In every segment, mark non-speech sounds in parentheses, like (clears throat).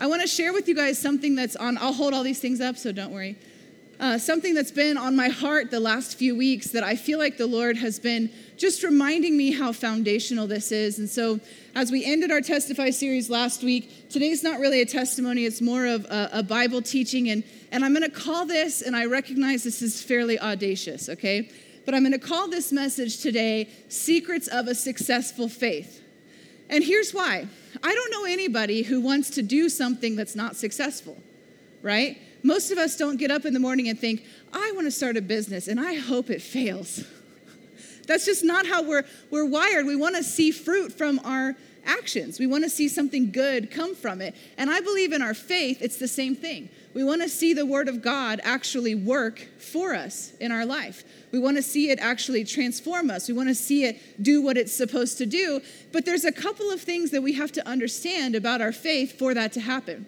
I want to share with you guys something that's on, I'll hold all these things up, so don't worry. Uh, something that's been on my heart the last few weeks that I feel like the Lord has been just reminding me how foundational this is. And so, as we ended our Testify series last week, today's not really a testimony, it's more of a, a Bible teaching. And, and I'm going to call this, and I recognize this is fairly audacious, okay? But I'm going to call this message today Secrets of a Successful Faith. And here's why I don't know anybody who wants to do something that's not successful, right? Most of us don't get up in the morning and think, I want to start a business and I hope it fails. (laughs) That's just not how we're, we're wired. We want to see fruit from our actions. We want to see something good come from it. And I believe in our faith, it's the same thing. We want to see the Word of God actually work for us in our life. We want to see it actually transform us. We want to see it do what it's supposed to do. But there's a couple of things that we have to understand about our faith for that to happen.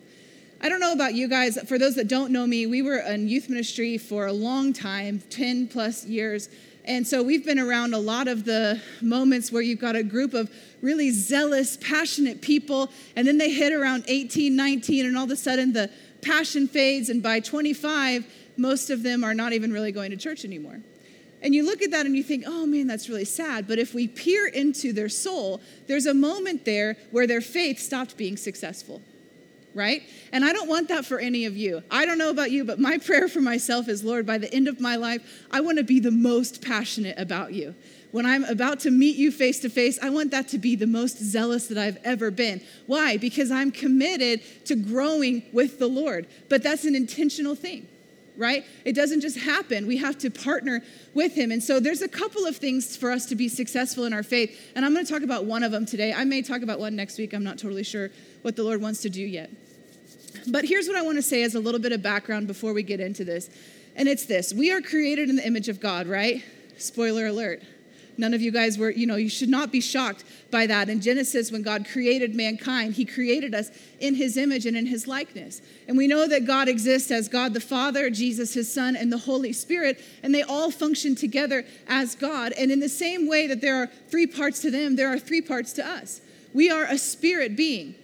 I don't know about you guys. For those that don't know me, we were in youth ministry for a long time 10 plus years. And so we've been around a lot of the moments where you've got a group of really zealous, passionate people, and then they hit around 18, 19, and all of a sudden the passion fades, and by 25, most of them are not even really going to church anymore. And you look at that and you think, oh man, that's really sad. But if we peer into their soul, there's a moment there where their faith stopped being successful, right? And I don't want that for any of you. I don't know about you, but my prayer for myself is, Lord, by the end of my life, I want to be the most passionate about you. When I'm about to meet you face to face, I want that to be the most zealous that I've ever been. Why? Because I'm committed to growing with the Lord. But that's an intentional thing right? It doesn't just happen. We have to partner with Him. And so there's a couple of things for us to be successful in our faith. And I'm going to talk about one of them today. I may talk about one next week. I'm not totally sure what the Lord wants to do yet. But here's what I want to say as a little bit of background before we get into this. And it's this we are created in the image of God, right? Spoiler alert. None of you guys were, you know, you should not be shocked by that. In Genesis, when God created mankind, He created us in His image and in His likeness. And we know that God exists as God the Father, Jesus His Son, and the Holy Spirit, and they all function together as God. And in the same way that there are three parts to them, there are three parts to us. We are a spirit being.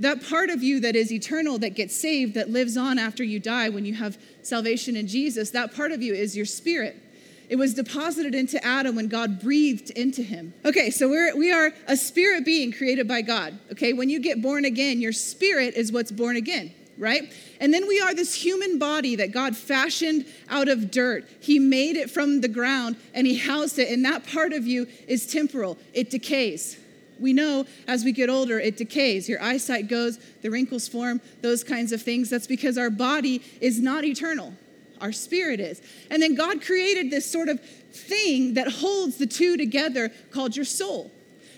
That part of you that is eternal, that gets saved, that lives on after you die when you have salvation in Jesus, that part of you is your spirit. It was deposited into Adam when God breathed into him. Okay, so we're, we are a spirit being created by God. Okay, when you get born again, your spirit is what's born again, right? And then we are this human body that God fashioned out of dirt. He made it from the ground and He housed it, and that part of you is temporal, it decays. We know as we get older, it decays. Your eyesight goes, the wrinkles form, those kinds of things. That's because our body is not eternal our spirit is. And then God created this sort of thing that holds the two together called your soul.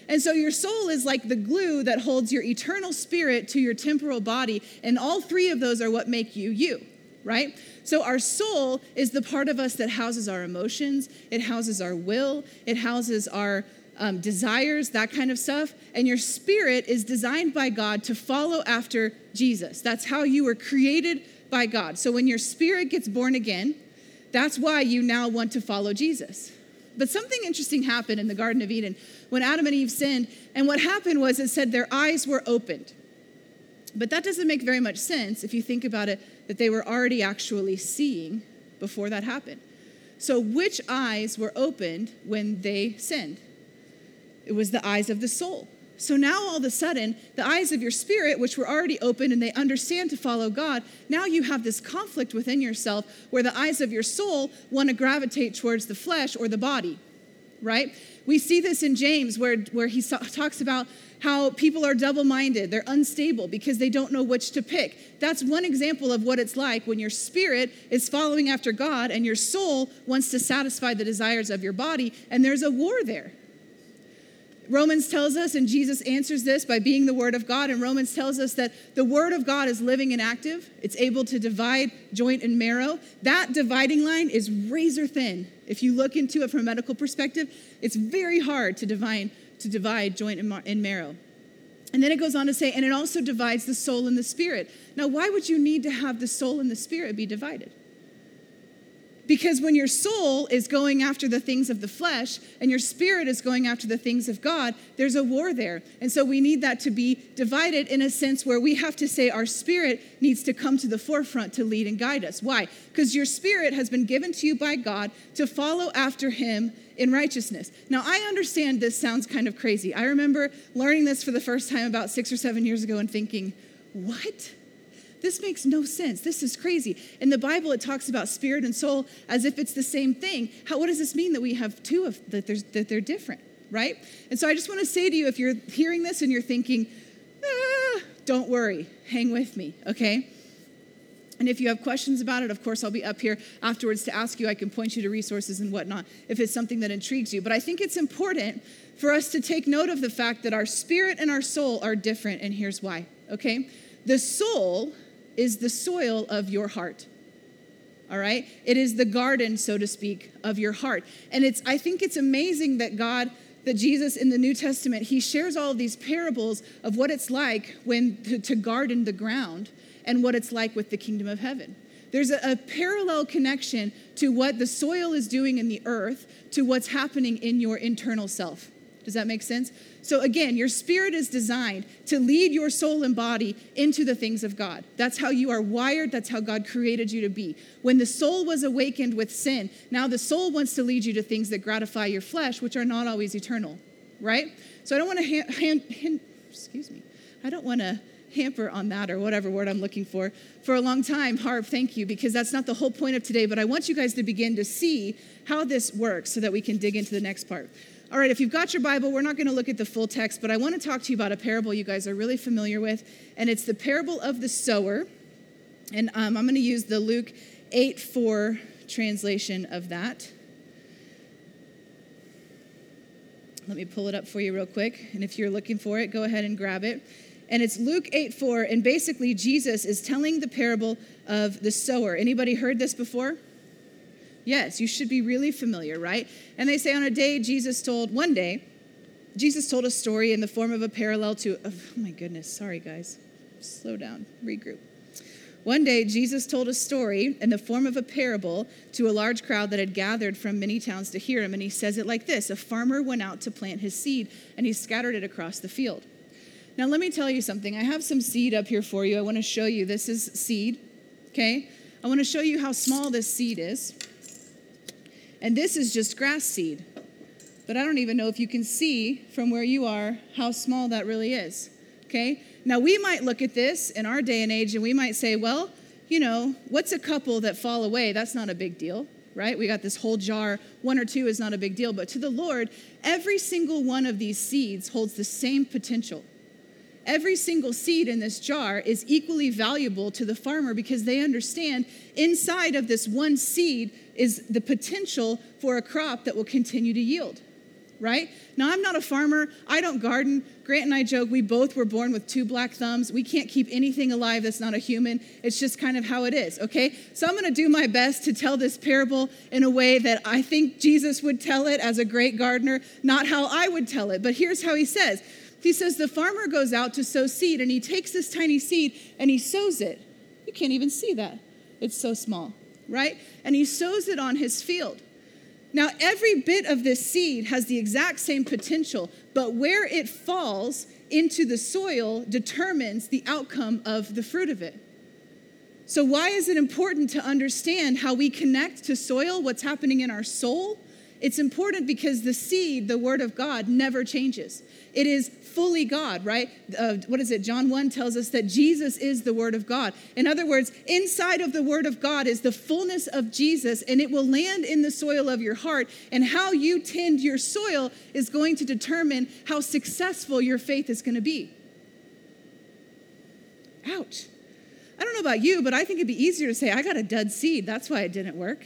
And so your soul is like the glue that holds your eternal spirit to your temporal body. And all three of those are what make you you, right? So our soul is the part of us that houses our emotions, it houses our will, it houses our um, desires, that kind of stuff. And your spirit is designed by God to follow after Jesus. That's how you were created by God. So when your spirit gets born again, that's why you now want to follow Jesus. But something interesting happened in the Garden of Eden when Adam and Eve sinned. And what happened was it said their eyes were opened. But that doesn't make very much sense if you think about it that they were already actually seeing before that happened. So, which eyes were opened when they sinned? It was the eyes of the soul. So now all of a sudden, the eyes of your spirit, which were already open and they understand to follow God, now you have this conflict within yourself where the eyes of your soul want to gravitate towards the flesh or the body, right? We see this in James where, where he talks about how people are double minded, they're unstable because they don't know which to pick. That's one example of what it's like when your spirit is following after God and your soul wants to satisfy the desires of your body, and there's a war there. Romans tells us, and Jesus answers this by being the Word of God, and Romans tells us that the Word of God is living and active. It's able to divide joint and marrow. That dividing line is razor thin. If you look into it from a medical perspective, it's very hard to divide, to divide joint and marrow. And then it goes on to say, and it also divides the soul and the spirit. Now, why would you need to have the soul and the spirit be divided? Because when your soul is going after the things of the flesh and your spirit is going after the things of God, there's a war there. And so we need that to be divided in a sense where we have to say our spirit needs to come to the forefront to lead and guide us. Why? Because your spirit has been given to you by God to follow after Him in righteousness. Now, I understand this sounds kind of crazy. I remember learning this for the first time about six or seven years ago and thinking, what? This makes no sense. This is crazy. In the Bible, it talks about spirit and soul as if it's the same thing. How, what does this mean that we have two of that, that they're different, right? And so I just want to say to you, if you're hearing this and you're thinking, ah, don't worry, hang with me, okay? And if you have questions about it, of course, I'll be up here afterwards to ask you. I can point you to resources and whatnot if it's something that intrigues you. But I think it's important for us to take note of the fact that our spirit and our soul are different, and here's why, okay? The soul is the soil of your heart. All right? It is the garden, so to speak, of your heart. And it's I think it's amazing that God that Jesus in the New Testament, he shares all these parables of what it's like when to, to garden the ground and what it's like with the kingdom of heaven. There's a, a, parallel connection to what the soil is doing in the earth to what's happening in your internal self. Does that make sense? So, again, your spirit is designed to lead your soul and body into the things of God. That's how you are wired. That's how God created you to be. When the soul was awakened with sin, now the soul wants to lead you to things that gratify your flesh, which are not always eternal, right? So, I don't want to hand, hand excuse me, I don't want to hamper on that or whatever word I'm looking for for a long time. Harp, thank you, because that's not the whole point of today, but I want you guys to begin to see how this works so that we can dig into the next part. All right, if you've got your Bible, we're not going to look at the full text, but I want to talk to you about a parable you guys are really familiar with, and it's the parable of the sower. And um, I'm going to use the Luke 8 4 translation of that. Let me pull it up for you real quick. And if you're looking for it, go ahead and grab it. And it's Luke 8 4. And basically, Jesus is telling the parable of the sower. Anybody heard this before? Yes, you should be really familiar, right? And they say on a day, Jesus told, one day, Jesus told a story in the form of a parallel to, oh my goodness, sorry guys, slow down, regroup. One day, Jesus told a story in the form of a parable to a large crowd that had gathered from many towns to hear him. And he says it like this A farmer went out to plant his seed, and he scattered it across the field. Now, let me tell you something. I have some seed up here for you. I want to show you. This is seed, okay? I want to show you how small this seed is. And this is just grass seed. But I don't even know if you can see from where you are how small that really is. Okay? Now, we might look at this in our day and age and we might say, well, you know, what's a couple that fall away? That's not a big deal, right? We got this whole jar. One or two is not a big deal. But to the Lord, every single one of these seeds holds the same potential every single seed in this jar is equally valuable to the farmer because they understand inside of this one seed is the potential for a crop that will continue to yield right? Now, I'm not a farmer. I don't garden. Grant and I joke we both were born with two black thumbs. We can't keep anything alive that's not a human. It's just kind of how it is, okay? So I'm going to do my best to tell this parable in a way that I think Jesus would tell it as a great gardener, not how I would tell it. But here's how he says he says the farmer goes out to sow seed and he takes this tiny seed and he sows it. You can't even see that. It's so small, right? And he sows it on his field. Now, every bit of this seed has the exact same potential, but where it falls into the soil determines the outcome of the fruit of it. So, why is it important to understand how we connect to soil, what's happening in our soul? It's important because the seed, the word of God, never changes. It is fully God, right? Uh, what is it? John 1 tells us that Jesus is the word of God. In other words, inside of the word of God is the fullness of Jesus, and it will land in the soil of your heart. And how you tend your soil is going to determine how successful your faith is going to be. Ouch. I don't know about you, but I think it'd be easier to say, I got a dud seed. That's why it didn't work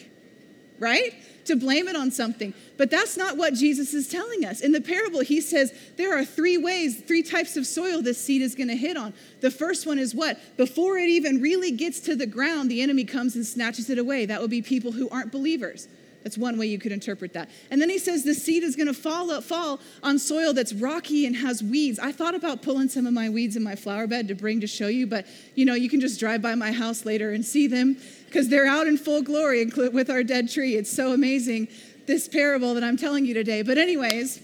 right? To blame it on something. But that's not what Jesus is telling us. In the parable, he says there are three ways, three types of soil this seed is going to hit on. The first one is what? Before it even really gets to the ground, the enemy comes and snatches it away. That would be people who aren't believers. That's one way you could interpret that. And then he says the seed is going to fall, uh, fall on soil that's rocky and has weeds. I thought about pulling some of my weeds in my flower bed to bring to show you, but you know, you can just drive by my house later and see them because they're out in full glory with our dead tree. It's so amazing, this parable that I'm telling you today. But, anyways,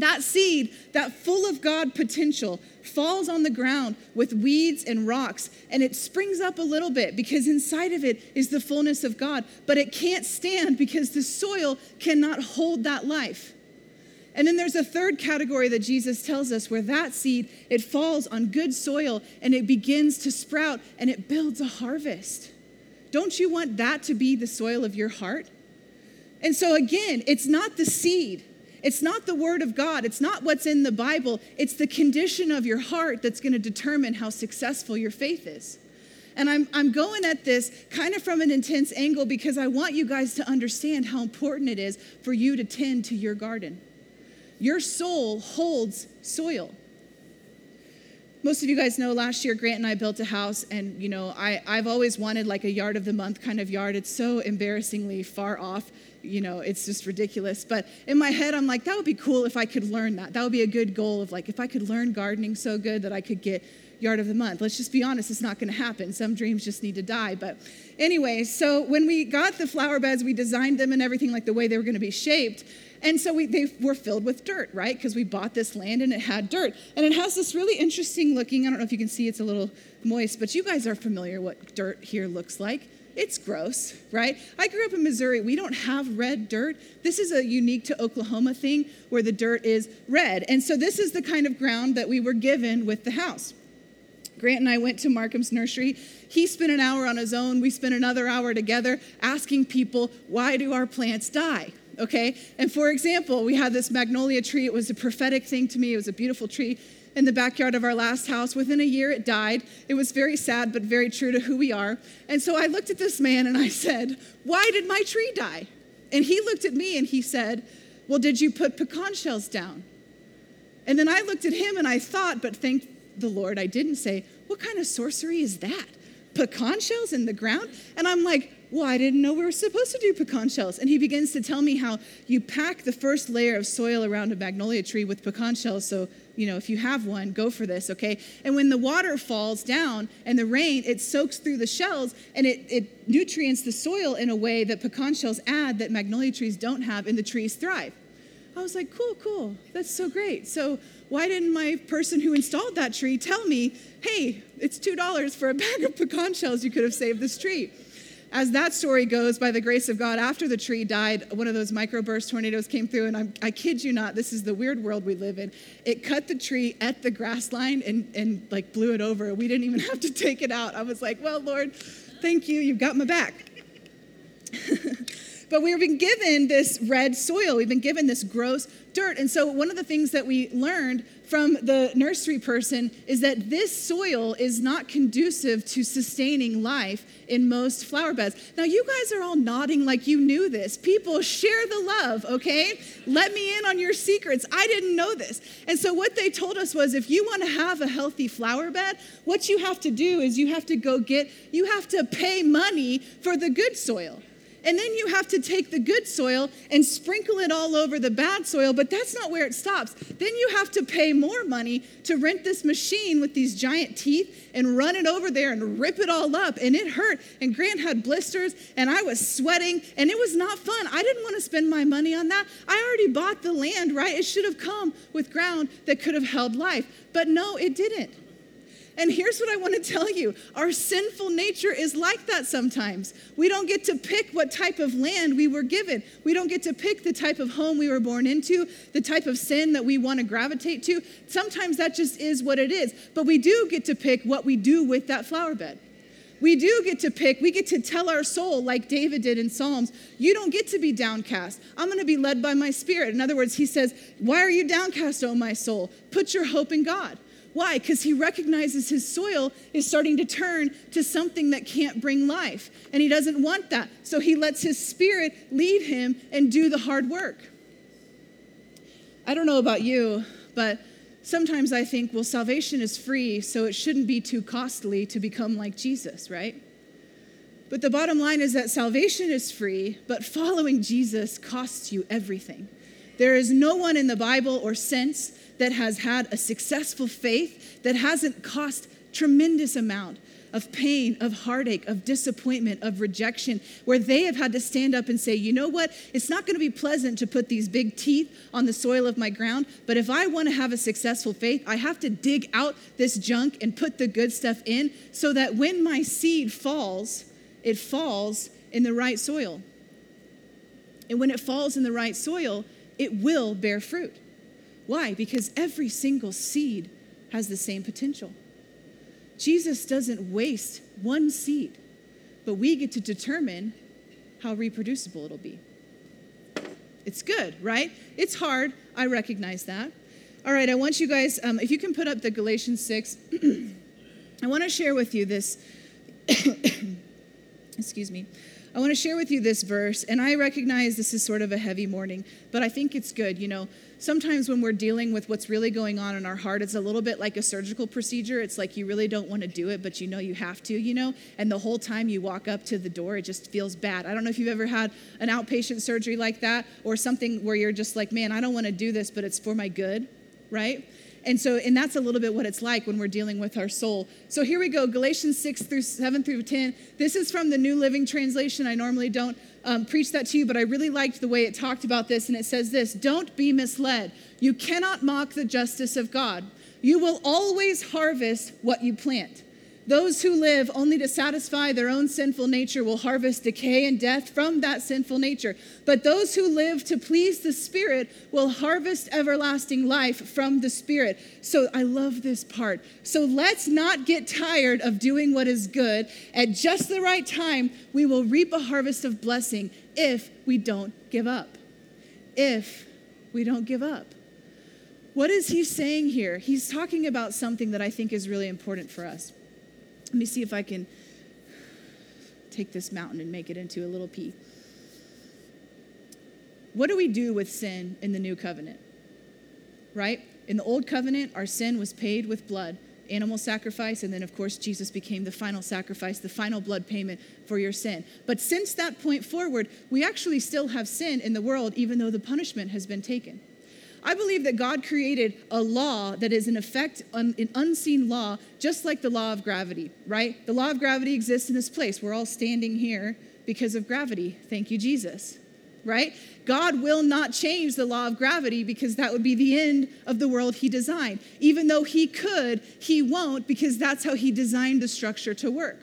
that seed, that full of God potential, falls on the ground with weeds and rocks, and it springs up a little bit because inside of it is the fullness of God. But it can't stand because the soil cannot hold that life. And then there's a third category that Jesus tells us where that seed, it falls on good soil and it begins to sprout and it builds a harvest. Don't you want that to be the soil of your heart? And so again, it's not the seed it's not the word of God, it's not what's in the Bible, it's the condition of your heart that's going to determine how successful your faith is. And I'm, I'm going at this kind of from an intense angle because I want you guys to understand how important it is for you to tend to your garden. Your soul holds soil. Most of you guys know last year Grant and I built a house, and you know, I, I've always wanted like a yard of the month kind of yard. It's so embarrassingly far off you know, it's just ridiculous. But in my head, I'm like, that would be cool if I could learn that. That would be a good goal of like, if I could learn gardening so good that I could get yard of the month. Let's just be honest, it's not going to happen. Some dreams just need to die. But anyway, so when we got the flower beds, we designed them and everything like the way they were going to be shaped. And so we, they were filled with dirt, right? Because we bought this land and it had dirt. And it has this really interesting looking, I don't know if you can see, it's a little moist, but you guys are familiar what dirt here looks like. It's gross, right? I grew up in Missouri. We don't have red dirt. This is a unique to Oklahoma thing where the dirt is red. And so this is the kind of ground that we were given with the house. Grant and I went to Markham's nursery. He spent an hour on his own. We spent another hour together asking people, why do our plants die? Okay? And for example, we had this magnolia tree. It was a prophetic thing to me. It was a beautiful tree in the backyard of our last house. Within a year, it died. It was very sad, but very true to who we are. And so I looked at this man and I said, Why did my tree die? And he looked at me and he said, Well, did you put pecan shells down? And then I looked at him and I thought, but thank the Lord I didn't say, What kind of sorcery is that? Pecan shells in the ground? And I'm like, well, I didn't know we were supposed to do pecan shells. And he begins to tell me how you pack the first layer of soil around a magnolia tree with pecan shells. So, you know, if you have one, go for this, okay? And when the water falls down and the rain, it soaks through the shells and it, it nutrients the soil in a way that pecan shells add that magnolia trees don't have, and the trees thrive. I was like, cool, cool. That's so great. So, why didn't my person who installed that tree tell me, hey, it's $2 for a bag of pecan shells? You could have saved this tree as that story goes, by the grace of God, after the tree died, one of those microburst tornadoes came through, and I'm, i kid you not, this is the weird world we live in. It cut the tree at the grass line and, and like blew it over. We didn't even (laughs) have to take it out. I was like, well, Lord, thank you, you've got my back. (laughs) but we've been given this red soil, we've been given this gross dirt. And so, one of the things that we learned from the nursery person is that this soil is not conducive to sustaining life in most flower beds. Now, you guys are all nodding like you knew this. People, share the love, okay? Let me in on your secrets. I didn't know this. And so, what they told us was if you want to have a healthy flower bed, what you have to do is you have to go get, you have to pay money for the good soil. And then you have to take the good soil and sprinkle it all over the bad soil, but that's not where it stops. Then you have to pay more money to rent this machine with these giant teeth and run it over there and rip it all up. And it hurt. And Grant had blisters and I was sweating and it was not fun. I didn't want to spend my money on that. I already bought the land, right? It should have come with ground that could have held life. But no, it didn't. And here's what I want to tell you our sinful nature is like that sometimes. We don't get to pick what type of land we were given, we don't get to pick the type of home we were born into, the type of sin that we want to gravitate to. Sometimes that just is what it is. But we do get to pick what we do with that flower bed. We do get to pick, we get to tell our soul, like David did in Psalms, you don't get to be downcast. I'm going to be led by my spirit. In other words, he says, Why are you downcast, O my soul? Put your hope in God. Why? Because he recognizes his soil is starting to turn to something that can't bring life. And he doesn't want that. So he lets his spirit lead him and do the hard work. I don't know about you, but sometimes I think, well, salvation is free, so it shouldn't be too costly to become like Jesus, right? But the bottom line is that salvation is free, but following Jesus costs you everything. There is no one in the Bible or since that has had a successful faith that hasn't cost tremendous amount of pain, of heartache, of disappointment, of rejection, where they have had to stand up and say, you know what? It's not going to be pleasant to put these big teeth on the soil of my ground, but if I want to have a successful faith, I have to dig out this junk and put the good stuff in so that when my seed falls, it falls in the right soil. And when it falls in the right soil, it will bear fruit. Why? Because every single seed has the same potential. Jesus doesn't waste one seed, but we get to determine how reproducible it'll be. It's good, right? It's hard. I recognize that. All right, I want you guys, um, if you can put up the Galatians 6, (clears throat) I want to share with you this. (coughs) excuse me. I want to share with you this verse, and I recognize this is sort of a heavy morning, but I think it's good. You know, sometimes when we're dealing with what's really going on in our heart, it's a little bit like a surgical procedure. It's like you really don't want to do it, but you know you have to, you know, and the whole time you walk up to the door, it just feels bad. I don't know if you've ever had an outpatient surgery like that or something where you're just like, man, I don't want to do this, but it's for my good, right? And so, and that's a little bit what it's like when we're dealing with our soul. So here we go Galatians 6 through 7 through 10. This is from the New Living Translation. I normally don't um, preach that to you, but I really liked the way it talked about this. And it says this Don't be misled. You cannot mock the justice of God. You will always harvest what you plant. Those who live only to satisfy their own sinful nature will harvest decay and death from that sinful nature. But those who live to please the Spirit will harvest everlasting life from the Spirit. So I love this part. So let's not get tired of doing what is good. At just the right time, we will reap a harvest of blessing if we don't give up. If we don't give up. What is he saying here? He's talking about something that I think is really important for us. Let me see if I can take this mountain and make it into a little pea. What do we do with sin in the new covenant? Right? In the old covenant, our sin was paid with blood, animal sacrifice, and then, of course, Jesus became the final sacrifice, the final blood payment for your sin. But since that point forward, we actually still have sin in the world, even though the punishment has been taken. I believe that God created a law that is in effect an unseen law, just like the law of gravity, right? The law of gravity exists in this place. We're all standing here because of gravity. Thank you, Jesus, right? God will not change the law of gravity because that would be the end of the world he designed. Even though he could, he won't because that's how he designed the structure to work.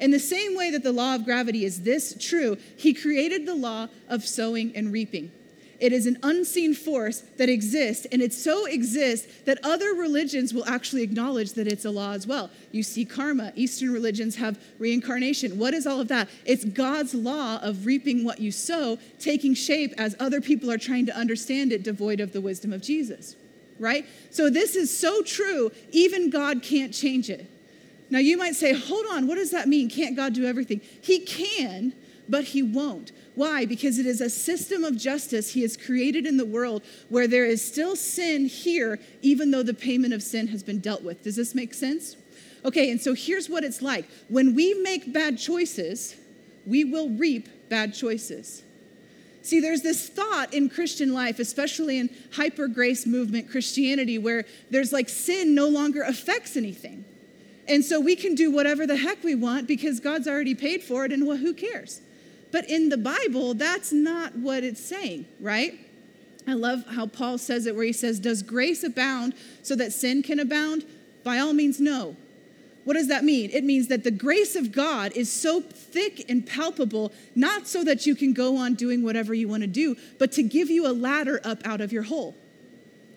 In the same way that the law of gravity is this true, he created the law of sowing and reaping. It is an unseen force that exists, and it so exists that other religions will actually acknowledge that it's a law as well. You see karma. Eastern religions have reincarnation. What is all of that? It's God's law of reaping what you sow, taking shape as other people are trying to understand it, devoid of the wisdom of Jesus. Right? So, this is so true, even God can't change it. Now, you might say, hold on, what does that mean? Can't God do everything? He can, but He won't. Why? Because it is a system of justice he has created in the world where there is still sin here, even though the payment of sin has been dealt with. Does this make sense? Okay, and so here's what it's like when we make bad choices, we will reap bad choices. See, there's this thought in Christian life, especially in hyper grace movement Christianity, where there's like sin no longer affects anything. And so we can do whatever the heck we want because God's already paid for it, and well, who cares? But in the Bible, that's not what it's saying, right? I love how Paul says it, where he says, Does grace abound so that sin can abound? By all means, no. What does that mean? It means that the grace of God is so thick and palpable, not so that you can go on doing whatever you want to do, but to give you a ladder up out of your hole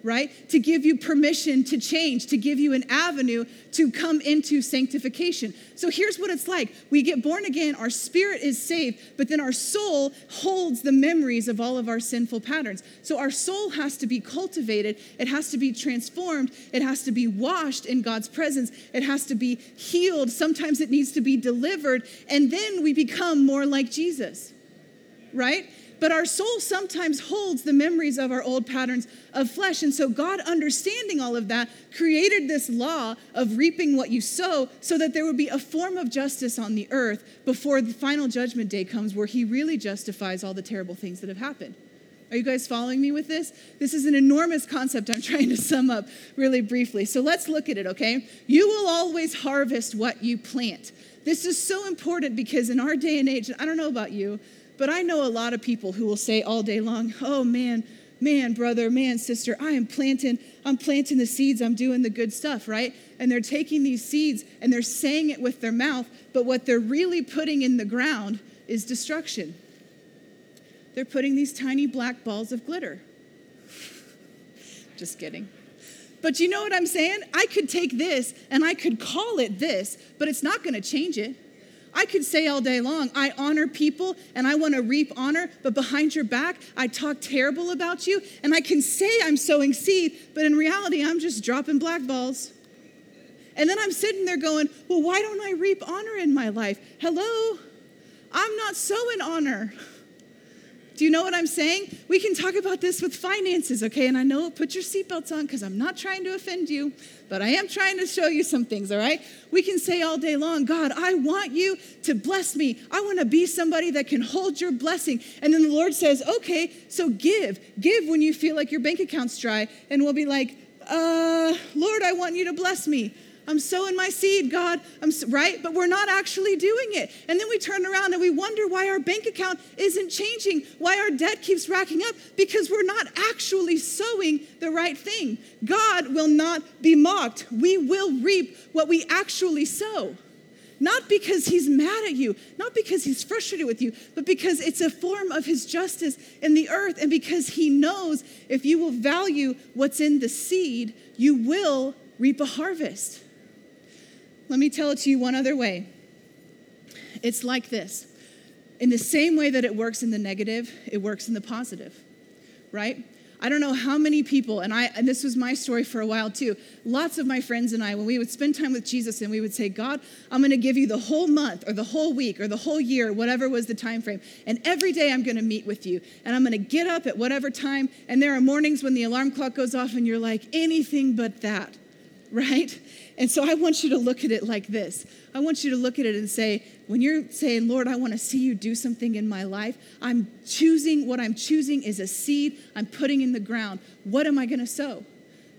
right? To give you permission to change, to give you an avenue to come into sanctification. So here's what it's like we get born again, our spirit is saved, but then our soul holds the memories of all of our sinful patterns. So our soul has to be cultivated, it has to be transformed, it has to be washed in God's presence, it has to be healed. Sometimes it needs to be delivered, and then we become more like Jesus, right? But our soul sometimes holds the memories of our old patterns of flesh. And so, God, understanding all of that, created this law of reaping what you sow so that there would be a form of justice on the earth before the final judgment day comes where He really justifies all the terrible things that have happened. Are you guys following me with this? This is an enormous concept I'm (laughs) trying to sum up really briefly. So let's look at it, okay? You will always harvest what you plant. This is so important because in our day and age, I don't know about you, but I know a lot of people who will say all day long, oh man, man, brother, man, sister, I am planting, I'm planting the seeds, I'm doing the good stuff, right? And they're taking these seeds and they're saying it with their mouth, but what they're really putting in the ground is destruction. They're putting these tiny black balls of glitter. (laughs) Just kidding. But you know what I'm saying? I could take this and I could call it this, but it's not to change it. I could say all day long, I honor people and I want to reap honor, but behind your back, I talk terrible about you. And I can say I'm sowing seed, but in reality, I'm just dropping black balls. And then I'm sitting there going, Well, why don't I reap honor in my life? Hello? I'm not sowing honor. Do you know what I'm saying? We can talk about this with finances, okay? And I know, put your seatbelts on because I'm not trying to offend you, but I am trying to show you some things, all right? We can say all day long, God, I want you to bless me. I want to be somebody that can hold your blessing. And then the Lord says, okay, so give. Give when you feel like your bank account's dry. And we'll be like, uh, Lord, I want you to bless me. I'm sowing my seed, God. I'm right, but we're not actually doing it. And then we turn around and we wonder why our bank account isn't changing, why our debt keeps racking up because we're not actually sowing the right thing. God will not be mocked. We will reap what we actually sow. Not because he's mad at you, not because he's frustrated with you, but because it's a form of his justice in the earth and because he knows if you will value what's in the seed, you will reap a harvest. Let me tell it to you one other way. It's like this in the same way that it works in the negative, it works in the positive, right? I don't know how many people, and I and this was my story for a while too. Lots of my friends and I, when we would spend time with Jesus and we would say, God, I'm gonna give you the whole month or the whole week or the whole year, whatever was the time frame. And every day I'm gonna meet with you. And I'm gonna get up at whatever time. And there are mornings when the alarm clock goes off and you're like, anything but that, (laughs) right? And so I want you to look at it like this. I want you to look at it and say, when you're saying, Lord, I want to see you do something in my life, I'm choosing, what I'm choosing is a seed I'm putting in the ground. What am I going to sow?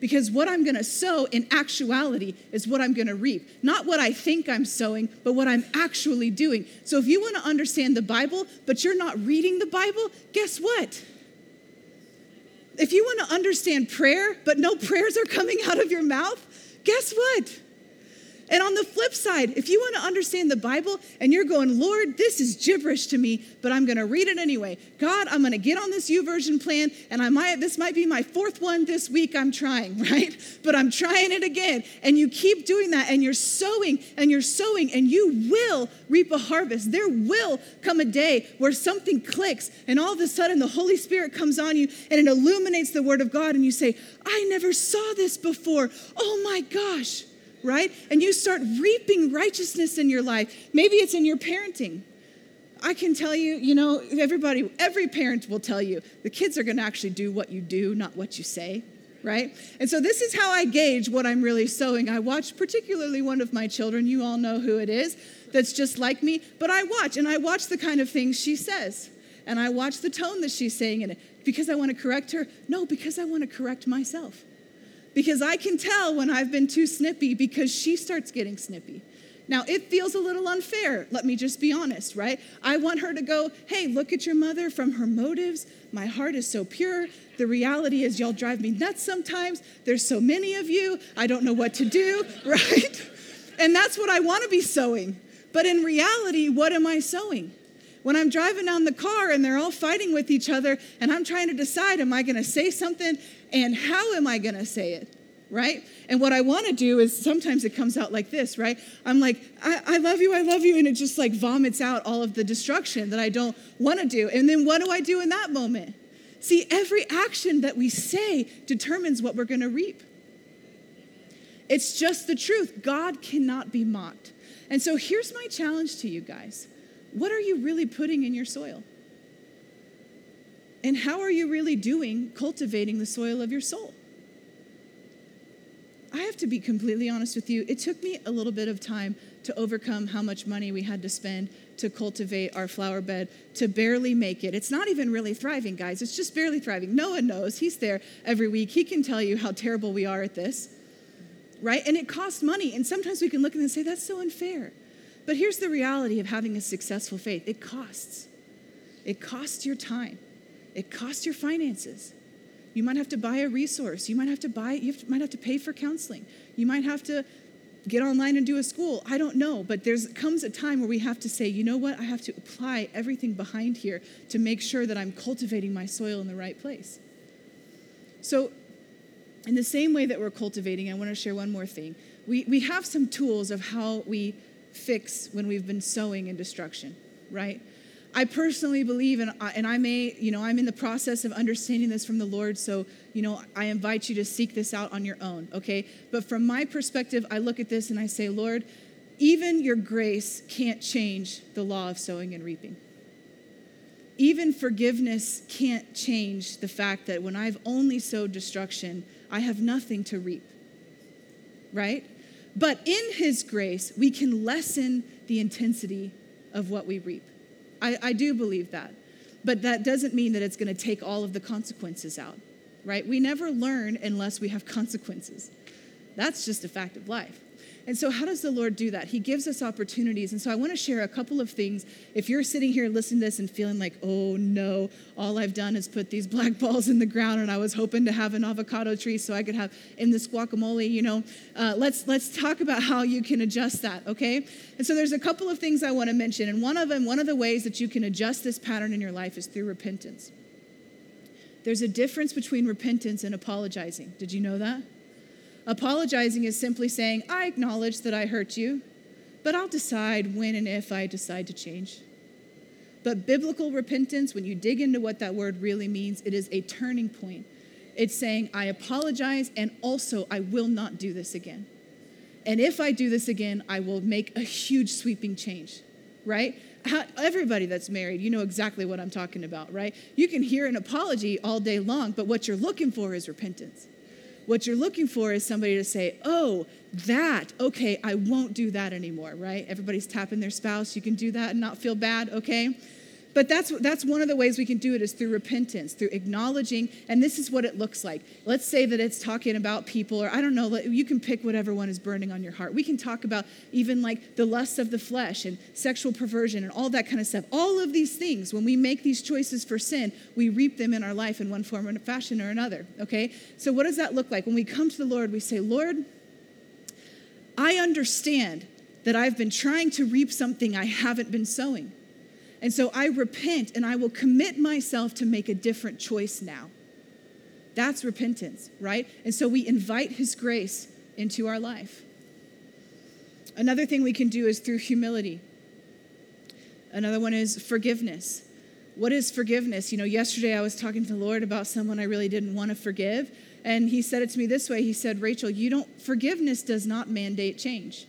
Because what I'm going to sow in actuality is what I'm going to reap. Not what I think I'm sowing, but what I'm actually doing. So if you want to understand the Bible, but you're not reading the Bible, guess what? If you want to understand prayer, but no prayers are coming out of your mouth, guess what? And on the flip side, if you want to understand the Bible and you're going, Lord, this is gibberish to me, but I'm going to read it anyway. God, I'm going to get on this U YouVersion plan, and I might this might be my fourth one this week. I'm trying, (laughs) right? But I'm trying it again. And you keep doing that, and you're sowing and you're sowing, and you will reap a harvest. There will come a day where something clicks, and all of a sudden the Holy Spirit comes on you and it illuminates the Word of God, and you say, I never saw this before. Oh my gosh right? And you start reaping righteousness in your life. Maybe it's in your parenting. I can tell you, you know, everybody, every parent will tell you the kids are going to actually do what you do, not what you say, right? And so this is how I gauge what I'm really sowing. I watch particularly one of my children, you all know who it is, that's just like me, but I watch and I watch the kind of things she says. And I watch the tone that she's saying in it. Because I want to correct her? No, because I want to correct myself because I can tell when I've been too snippy because she starts getting snippy. Now, it feels a little unfair, let me just be honest, right? I want her to go, hey, look at your mother from her motives. My heart is so pure. The reality is, y'all drive me nuts sometimes. There's so many of you. I don't know what to do, (laughs) right? And that's what I want to be sowing. But in reality, what am I sowing? When I'm driving down the car and they're all fighting with each other, and I'm trying to decide, am I going to say something and how am I going to say it? Right? And what I want to do is sometimes it comes out like this, right? I'm like, I, I, love you, I love you. And it just like vomits out all of the destruction that I don't want to do. And then what do I do in that moment? See, every action that we say determines what we're going to reap. It's just the truth. God cannot be mocked. And so here's my challenge to you guys what are you really putting in your soil? And how are you really doing cultivating the soil of your soul? I have to be completely honest with you. It took me a little bit of time to overcome how much money we had to spend to cultivate our flower bed to barely make it. It's not even really thriving, guys. It's just barely thriving. No one knows. He's there every week. He can tell you how terrible we are at this, right? And it costs money. And sometimes we can look at and say, that's so unfair. But here's the reality of having a successful faith it costs. It costs your time, it costs your finances. You might have to buy a resource. You might have to buy, you have to, might have to pay for counseling. You might have to get online and do a school. I don't know. But there comes a time where we have to say, you know what? I have to apply everything behind here to make sure that I'm cultivating my soil in the right place. So, in the same way that we're cultivating, I want to share one more thing. We, we have some tools of how we fix when we've been sowing in destruction, right? I personally believe, and I, and I may, you know, I'm in the process of understanding this from the Lord, so, you know, I invite you to seek this out on your own, okay? But from my perspective, I look at this and I say, Lord, even your grace can't change the law of sowing and reaping. Even forgiveness can't change the fact that when I've only sowed destruction, I have nothing to reap, right? But in His grace, we can lessen the intensity of what we reap. I, I do believe that. But that doesn't mean that it's going to take all of the consequences out, right? We never learn unless we have consequences. That's just a fact of life. And so, how does the Lord do that? He gives us opportunities. And so, I want to share a couple of things. If you're sitting here listening to this and feeling like, oh no, all I've done is put these (laughs) black balls in the ground, and I was hoping to have an avocado tree so I could have in this guacamole, you know, uh, let's let's talk about how you can adjust that, okay? And so, there's a couple of things I want to mention, and one of them, one of the ways that you can adjust this pattern in your life is through repentance. There's a difference between repentance and apologizing. Did you know that? Apologizing is simply saying, I acknowledge that I hurt you, but I'll decide when and if I decide to change. But biblical repentance, when you dig into what that word really means, it is a turning point. It's saying, I apologize, and also I will not do this again. And if I do this again, I will make a huge sweeping change, right? How, everybody that's married, you know exactly what I'm talking about, right? You can hear an apology all day long, but what you're looking for is repentance. What you're looking for is somebody to say, oh, that, okay, I won't do that anymore, right? Everybody's tapping their spouse. You can do that and not feel bad, okay? But that's, that's one of the ways we can do it is through repentance, through acknowledging, and this is what it looks like. Let's say that it's talking about people, or I don't know, you can pick whatever one is burning on your heart. We can talk about even like the lust of the flesh and sexual perversion and all that kind of stuff. All of these things, when we make these choices for sin, we reap them in our life in one form or fashion or another, okay? So what does that look like? When we come to the Lord, we say, Lord, I understand that I've been trying to reap something I haven't been sowing. And so I repent and I will commit myself to make a different choice now. That's repentance, right? And so we invite His grace into our life. Another thing we can do is through humility. Another one is forgiveness. What is forgiveness? You know, yesterday I was talking to the Lord about someone I really didn't want to forgive, and He said it to me this way He said, Rachel, you don't, forgiveness does not mandate change.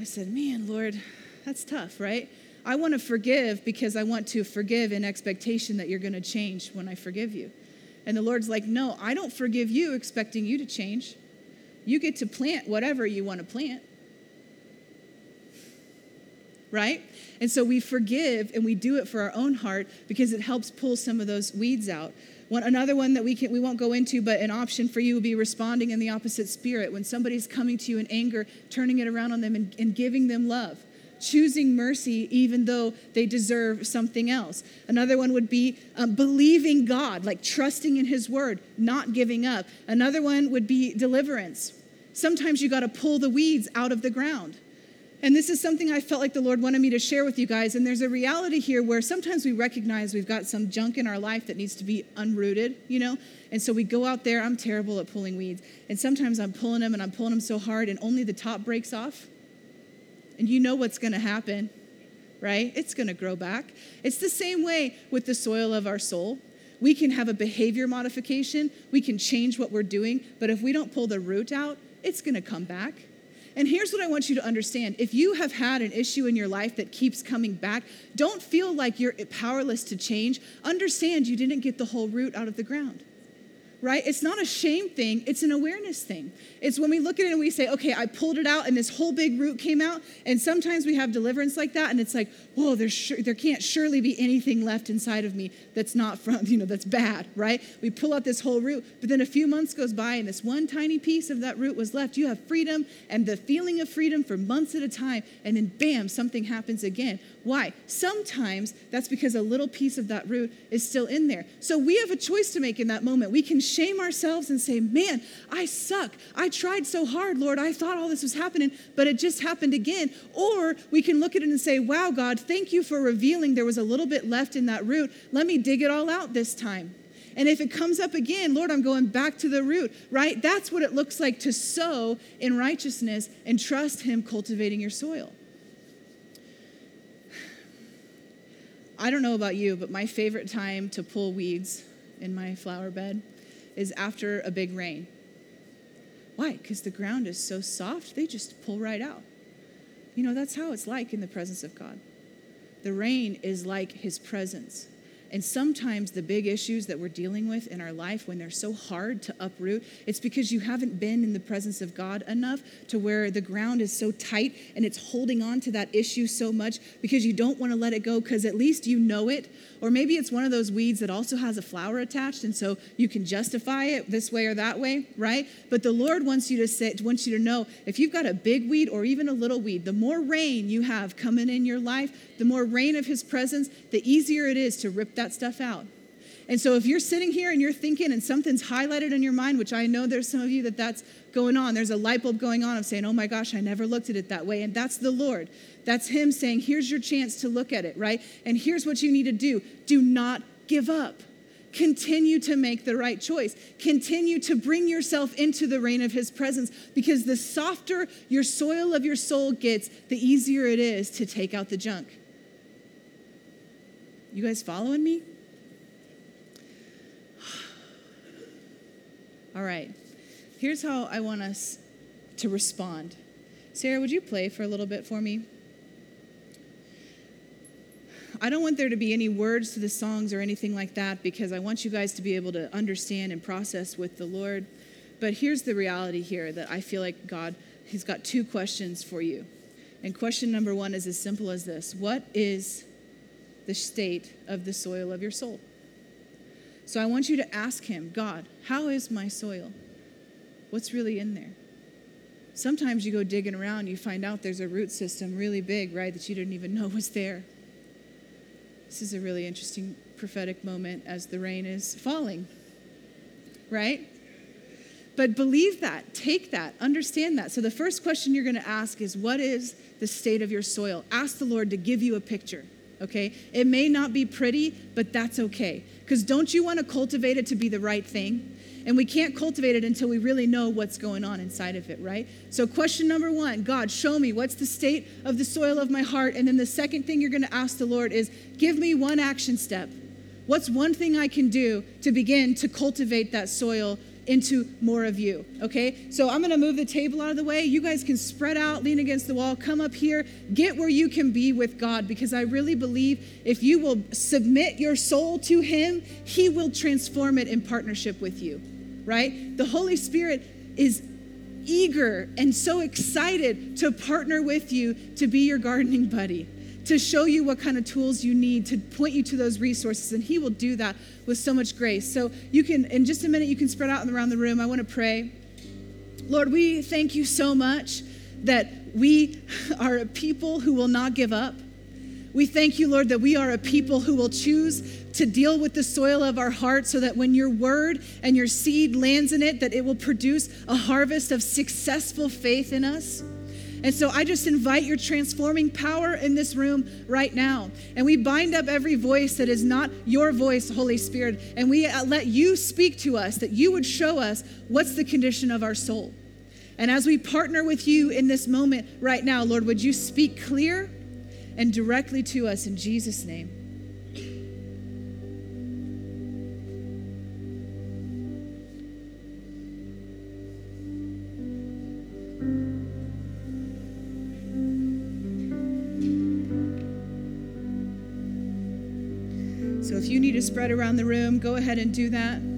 I said, Man, Lord, that's tough, right? I want to forgive because I want to forgive in expectation that you're going to change when I forgive you. And the Lord's like, No, I don't forgive you expecting you to change. You get to plant whatever you want to plant. Right? And so we forgive and we do it for our own heart because it helps pull some of those weeds out. One, another one that we can we won't go into, but an option for you would be responding in the opposite spirit. When somebody's coming to you in anger, turning it around on them and, and giving them love choosing mercy even though they deserve something else. Another one would be um, believing God, like trusting in His word, not giving up. Another one would be deliverance. Sometimes you got to pull the weeds out of the ground. And this is something I felt like the Lord wanted me to share with you guys. And there's a reality here where sometimes we recognize we've got some junk in our life that needs to be unrooted, you know? And so we go out there, I'm terrible at pulling weeds. And sometimes I'm pulling them and I'm pulling them so hard and only the top breaks off and you know what's going to happen, right? It's going to grow back. It's the same way with the soil of our soul. We can have a behavior modification, we can change what we're doing, but if we don't pull the root out, it's going to come back. And here's what I want you to understand if you have had an issue in your life that keeps coming back, don't feel like you're powerless to change. Understand you didn't get the whole root out of the ground right? It's not a shame thing, it's an awareness thing. It's when we look at it and we say, okay, I pulled it out and this whole big root came out. And sometimes we have deliverance like that and it's like, whoa, there's sure, there can't surely be anything left inside of me that's not from, (laughs) you know, that's bad, right? We pull out this whole root, but then a few months goes by and this one tiny piece of that root was left. You have freedom and the feeling of freedom for months at a time. And then bam, something happens again. Why? Sometimes that's because a little piece of that root is still in there. So we have a choice to make in that moment. We can shame ourselves and say, Man, I suck. I tried so hard, Lord. I thought all this was happening, but it just happened again. Or we can look at it and say, Wow, God, thank you for revealing there was a little bit left in that root. Let me dig it all out this time. And if it comes up again, Lord, I'm going back to the root, right? That's what it looks like to sow in righteousness and trust Him cultivating your soil. I don't know about you, but my favorite time to pull weeds in my flower bed is after a big rain. Why? Because the ground is so soft, they just pull right out. You know, that's how it's like in the presence of God. The rain is like his presence. And sometimes the big issues that we're dealing with in our life, when they're so hard to uproot, it's because you haven't been in the presence of God enough to where the ground is so tight and it's holding on to that issue so much because you don't want to let it go because at least you know it. Or maybe it's one of those weeds that also has a flower attached, and so you can justify it this way or that way, right? But the Lord wants you to say, wants you to know if you've got a big weed or even a little weed, the more rain you have coming in your life, the more rain of His presence, the easier it is to rip that stuff out. And so if you're sitting here and you're thinking and something's highlighted in your mind, which I know there's some of you that that's going on, there's a light bulb going on of saying, oh my gosh, I never looked at it that way. And that's the Lord. That's Him saying, here's your chance to look at it, right? And here's what you need to do do not give up. Continue to make the right choice. Continue to bring yourself into the rain of His presence because the softer your soil of your soul gets, the easier it is to take out the junk. You guys following me? (sighs) All right. Here's how I want us to respond. Sarah, would you play for a little bit for me? I don't want there to be any words to the songs or anything like that because I want you guys to be able to understand and process with the Lord. But here's the reality here that I feel like God, He's got two questions for you. And question number one is as simple as this What is the state of the soil of your soul? So I want you to ask Him, God, how is my soil? What's really in there? Sometimes you go digging around, you find out there's a root system really big, right, that you didn't even know was there. This is a really interesting prophetic moment as the rain is falling, right? But believe that, take that, understand that. So the first question you're going to ask is what is the state of your soil? Ask the Lord to give you a picture, okay? It may not be pretty, but that's okay. Because don't you want to cultivate it to be the right thing? And we can't cultivate it until we really know what's going on inside of it, right? So, question number one God, show me what's the state of the soil of my heart. And then the second thing you're going to ask the Lord is, give me one action step. What's one thing I can do to begin to cultivate that soil into more of you. Okay? So I'm gonna move the table out of the way. You guys can spread out, lean against the wall, come up here, get where you can be with God because I really believe if you will submit your soul to Him, He will transform it in partnership with you right? The Holy Spirit is eager and so excited to partner with you to be your gardening buddy, to show you what kind of tools you need, to point you to those resources. And He will do that with so much grace. So you can, in just a minute, you can spread out around the room. I want to pray. Lord, we thank you so much that we (laughs) are a people who will not give up. We thank you, Lord, that we are a people who will choose to deal with the soil of our heart so that when your word and your seed lands in it, that it will produce a harvest of successful faith in us. And so I just invite your transforming power in this room right now. And we bind up every voice that is not your voice, Holy Spirit. And we uh, let you speak to us, that you would show us what's the condition of our soul. And as we partner with you in this moment right now, Lord, would you speak clear? and directly to us in Jesus' name. Spread around the room, go ahead and do that.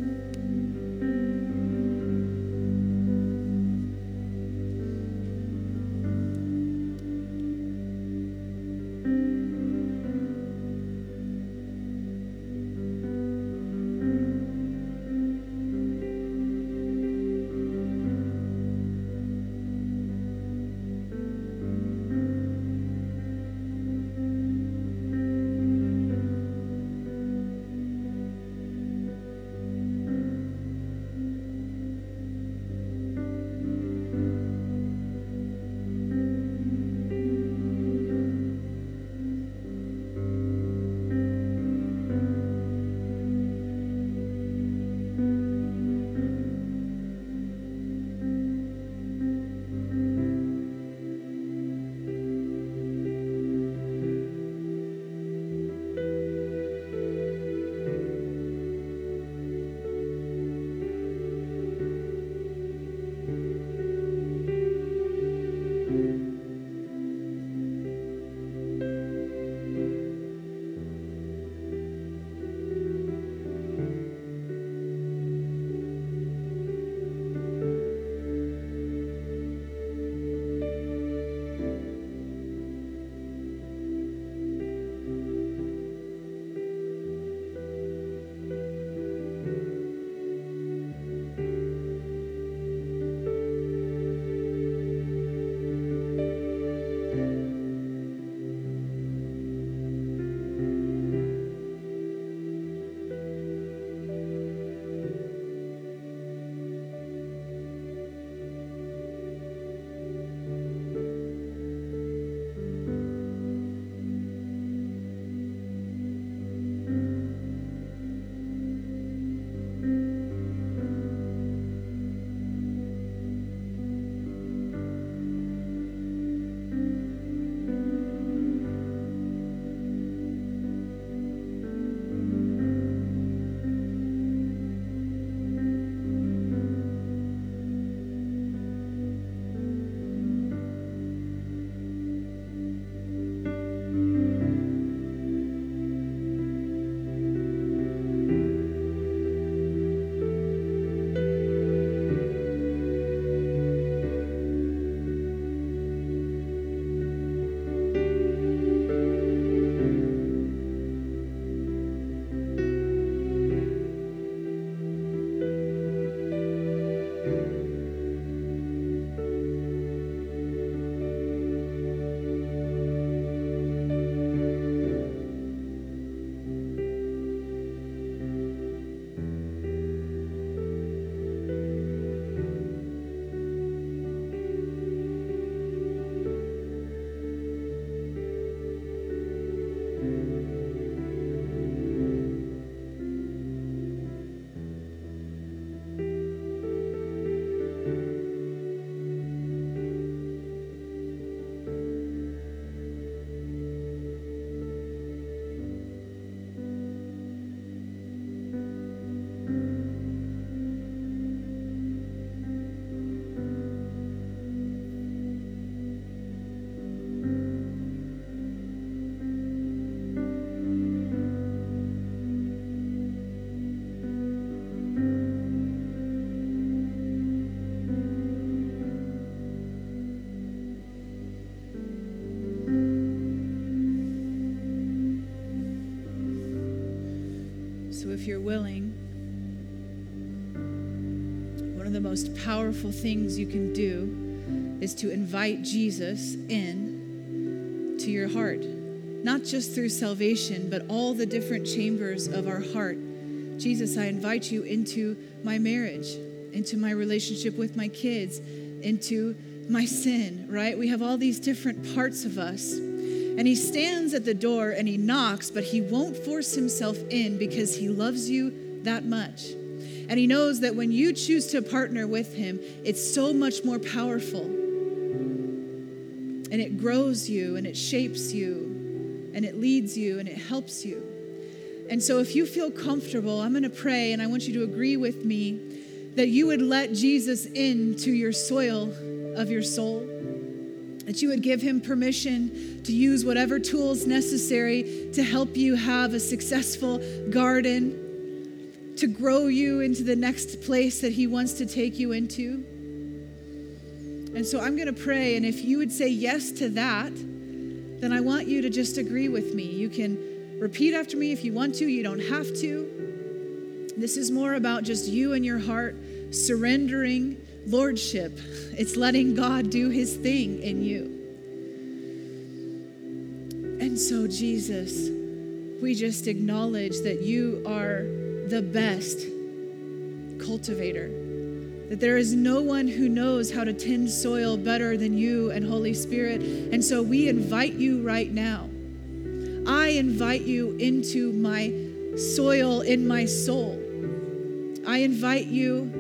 You're willing, one of the most powerful things you can do is to invite Jesus in to your heart, not just through salvation, but all the different chambers of our heart. Jesus, I invite you into my marriage, into my relationship with my kids, into my sin, right? We have all these different parts of us. And he stands at the door and he knocks, but he won't force himself in because he loves you that much. And he knows that when you choose to partner with him, it's so much more powerful. And it grows you and it shapes you and it leads you and it helps you. And so if you feel comfortable, I'm going to pray and I want you to agree with me that you would let Jesus into your soil of your soul that you would give him permission to use whatever tools necessary to help you have a successful garden, to grow you into the next place that he wants to take you into. And so I'm going to pray, and if you would say yes to that, then I want you to just agree with me. You can repeat after me if you want to, you don't have to. This is more about just you and your heart surrendering lordship, it's letting God do his thing in you. And so, Jesus, we just acknowledge that you are the best cultivator, that there is no one who knows how to tend soil better than you and Holy Spirit. And so we invite you right now. I invite you into my soil in my soul. I invite you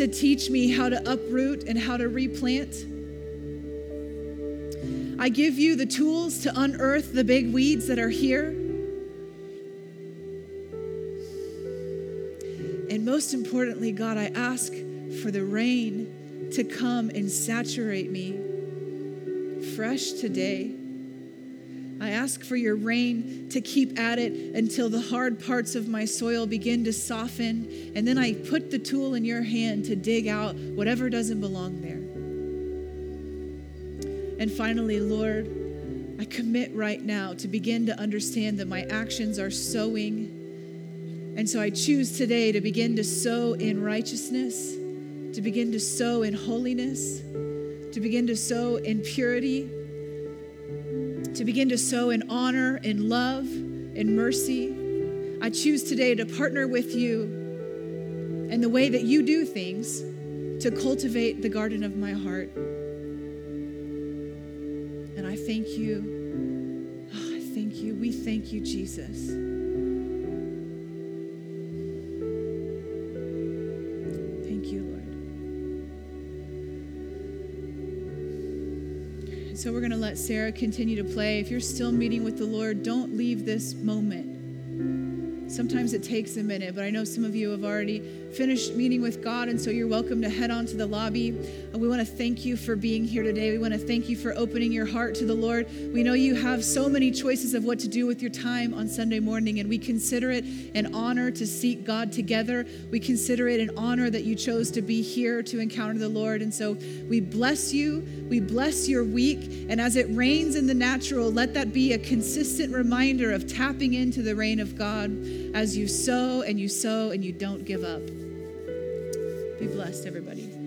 to teach me how to uproot and how to replant. I give you the tools to unearth the big weeds that are here. And most importantly, God, I ask for the rain to come and saturate me fresh today. I ask for your rain to keep at it until the hard parts of my soil begin to soften. And then I put the tool in your hand to dig out whatever doesn't belong there. And finally, Lord, I commit right now to begin to understand that my actions are sowing. And so I choose today to begin to sow in righteousness, to begin to sow in holiness, to begin to sow in purity to begin to sow in honor, in love, in mercy. I choose today to partner with you in the way that you do things to cultivate the garden of my heart. And I thank you. Oh, I thank you. We thank you, Jesus. So we're going to let Sarah continue to play. If you're still meeting with the Lord, don't leave this moment. Sometimes it takes a minute, but I know some of you have already finished meeting with God, and so you're welcome to head on to the lobby. Uh, we want to thank you for being here today. We want to thank you for opening your heart to the Lord. We know you have so many choices of what to do with your time on Sunday morning, and we consider it an honor to seek God together. We consider it an honor that you chose to be here to encounter the Lord. And so we bless you. We bless your week. And as it rains in the natural, let that be a consistent reminder of tapping into the rain of God as you sow and you sow and you don't give up. Be blessed, everybody.